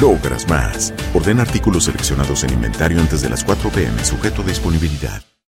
logras más. Orden artículos seleccionados en inventario antes de las 4 pm, sujeto a disponibilidad.